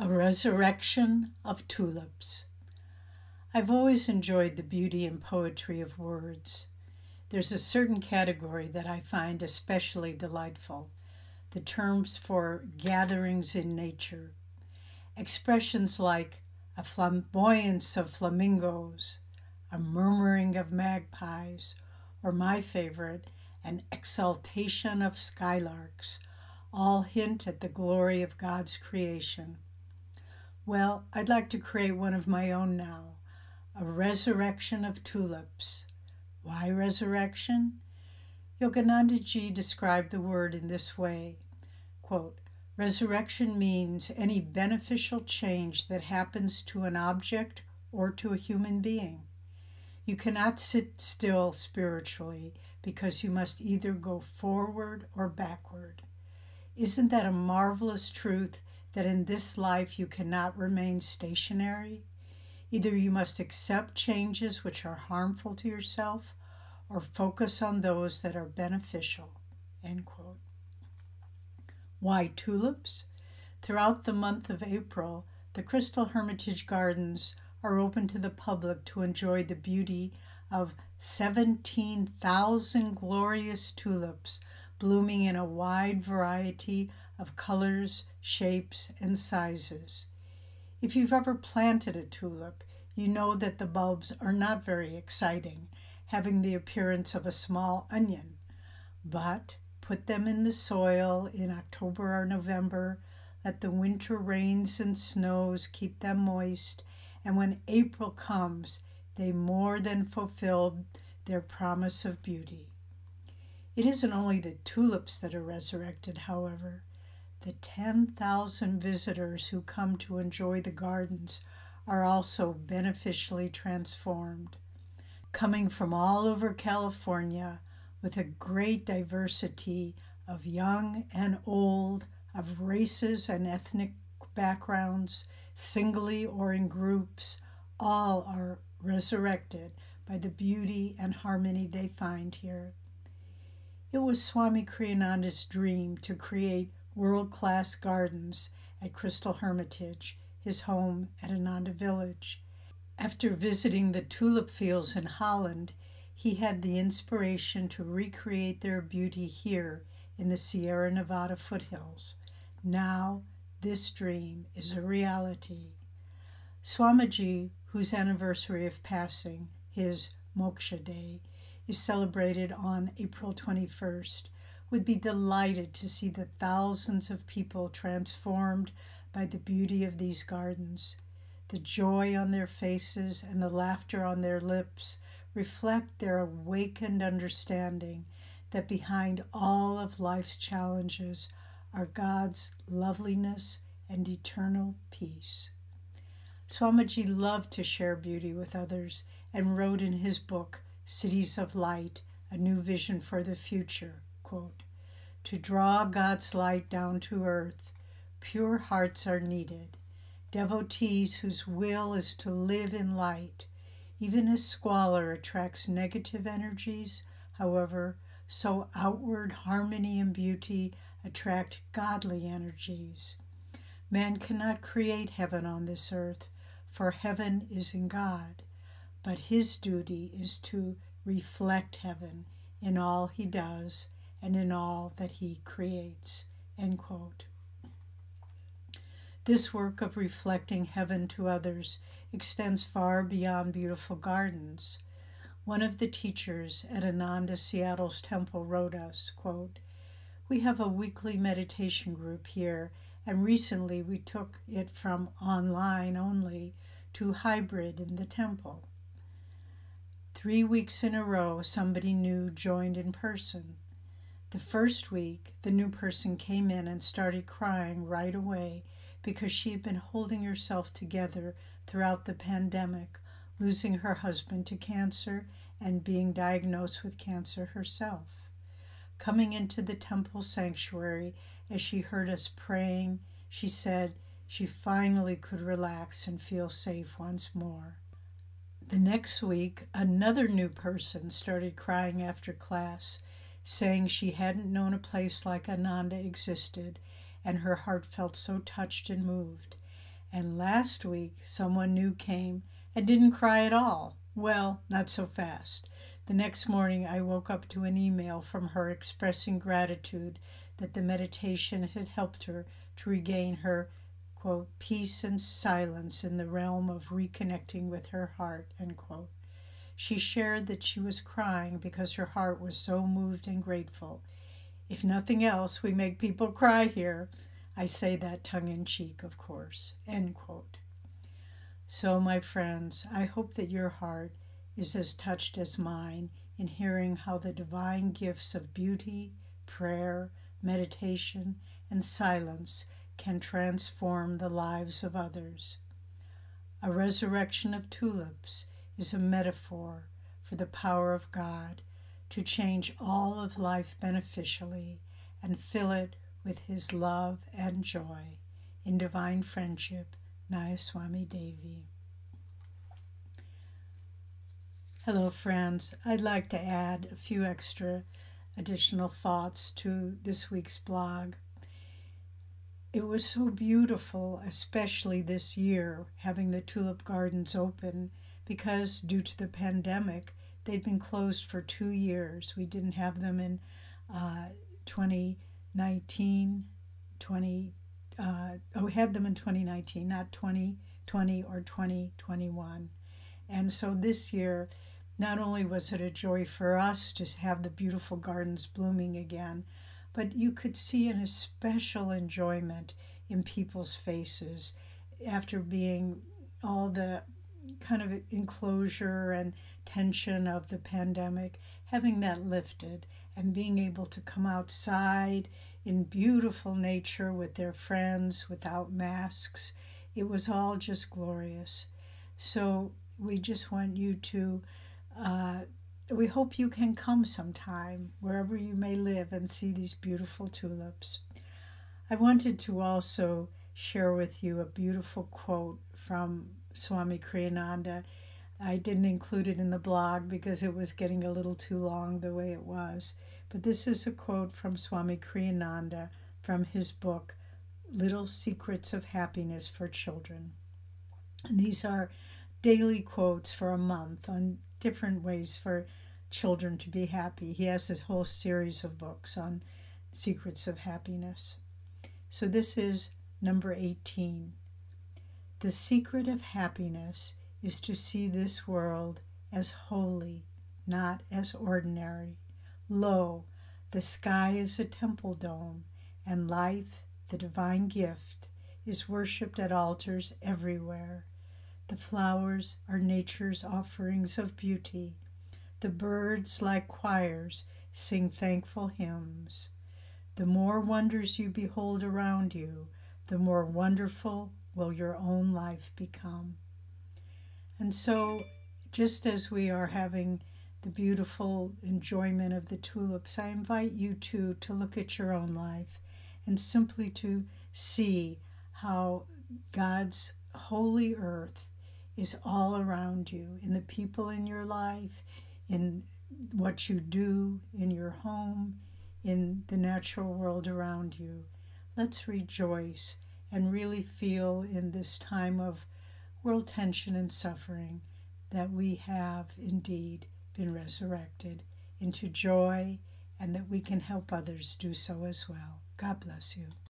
A Resurrection of Tulips. I've always enjoyed the beauty and poetry of words. There's a certain category that I find especially delightful the terms for gatherings in nature. Expressions like a flamboyance of flamingos, a murmuring of magpies, or my favorite, an exaltation of skylarks, all hint at the glory of God's creation. Well, I'd like to create one of my own now a resurrection of tulips. Why resurrection? Yoganandaji described the word in this way quote, Resurrection means any beneficial change that happens to an object or to a human being. You cannot sit still spiritually because you must either go forward or backward. Isn't that a marvelous truth that in this life you cannot remain stationary. Either you must accept changes which are harmful to yourself or focus on those that are beneficial. Why tulips? Throughout the month of April, the Crystal Hermitage Gardens are open to the public to enjoy the beauty of 17,000 glorious tulips blooming in a wide variety of colors, shapes, and sizes. If you've ever planted a tulip, you know that the bulbs are not very exciting, having the appearance of a small onion. But put them in the soil in October or November, let the winter rains and snows keep them moist, and when April comes, they more than fulfill their promise of beauty. It isn't only the tulips that are resurrected, however. The 10,000 visitors who come to enjoy the gardens are also beneficially transformed. Coming from all over California with a great diversity of young and old, of races and ethnic backgrounds, singly or in groups, all are resurrected by the beauty and harmony they find here. It was Swami Kriyananda's dream to create world class gardens at Crystal Hermitage, his home at Ananda Village. After visiting the tulip fields in Holland, he had the inspiration to recreate their beauty here in the Sierra Nevada foothills. Now, this dream is a reality. Swamiji, whose anniversary of passing, his Moksha Day, is celebrated on April 21st, would be delighted to see the thousands of people transformed by the beauty of these gardens. The joy on their faces and the laughter on their lips reflect their awakened understanding that behind all of life's challenges are God's loveliness and eternal peace. Swamiji loved to share beauty with others and wrote in his book, Cities of Light, a new vision for the future. Quote, to draw God's light down to earth, pure hearts are needed, devotees whose will is to live in light. Even as squalor attracts negative energies, however, so outward harmony and beauty attract godly energies. Man cannot create heaven on this earth, for heaven is in God but his duty is to reflect heaven in all he does and in all that he creates. End quote. This work of reflecting heaven to others extends far beyond beautiful gardens. One of the teachers at Ananda Seattle's temple wrote us, quote, We have a weekly meditation group here, and recently we took it from online only to hybrid in the temple. Three weeks in a row, somebody new joined in person. The first week, the new person came in and started crying right away because she had been holding herself together throughout the pandemic, losing her husband to cancer and being diagnosed with cancer herself. Coming into the temple sanctuary as she heard us praying, she said she finally could relax and feel safe once more. The next week, another new person started crying after class, saying she hadn't known a place like Ananda existed, and her heart felt so touched and moved. And last week, someone new came and didn't cry at all. Well, not so fast. The next morning, I woke up to an email from her expressing gratitude that the meditation had helped her to regain her, quote, peace and silence in the realm of reconnecting with her heart, end quote. She shared that she was crying because her heart was so moved and grateful. If nothing else, we make people cry here. I say that tongue in cheek, of course. End quote. So, my friends, I hope that your heart is as touched as mine in hearing how the divine gifts of beauty, prayer, meditation, and silence can transform the lives of others. A resurrection of tulips is a metaphor for the power of God to change all of life beneficially and fill it with His love and joy. In divine friendship, Nayaswami Devi. Hello, friends. I'd like to add a few extra additional thoughts to this week's blog. It was so beautiful, especially this year, having the tulip gardens open because, due to the pandemic, they'd been closed for two years. We didn't have them in uh, 2019, 20, uh, oh, we had them in 2019, not 2020 or 2021. And so this year, not only was it a joy for us to have the beautiful gardens blooming again, but you could see an especial enjoyment in people's faces after being all the kind of enclosure and tension of the pandemic, having that lifted and being able to come outside in beautiful nature with their friends without masks. It was all just glorious. So we just want you to uh, we hope you can come sometime, wherever you may live, and see these beautiful tulips. I wanted to also share with you a beautiful quote from Swami Kriyananda. I didn't include it in the blog because it was getting a little too long the way it was. But this is a quote from Swami Kriyananda from his book, Little Secrets of Happiness for Children. And these are daily quotes for a month on different ways for children to be happy. He has this whole series of books on secrets of happiness. So this is number 18. The secret of happiness is to see this world as holy, not as ordinary. Lo, the sky is a temple dome, and life, the divine gift, is worshipped at altars everywhere. The flowers are nature's offerings of beauty. The birds, like choirs, sing thankful hymns. The more wonders you behold around you, the more wonderful will your own life become. And so, just as we are having the beautiful enjoyment of the tulips, I invite you too to look at your own life and simply to see how God's holy earth is all around you in the people in your life, in what you do in your home, in the natural world around you. Let's rejoice and really feel in this time of world tension and suffering that we have indeed been resurrected into joy and that we can help others do so as well. God bless you.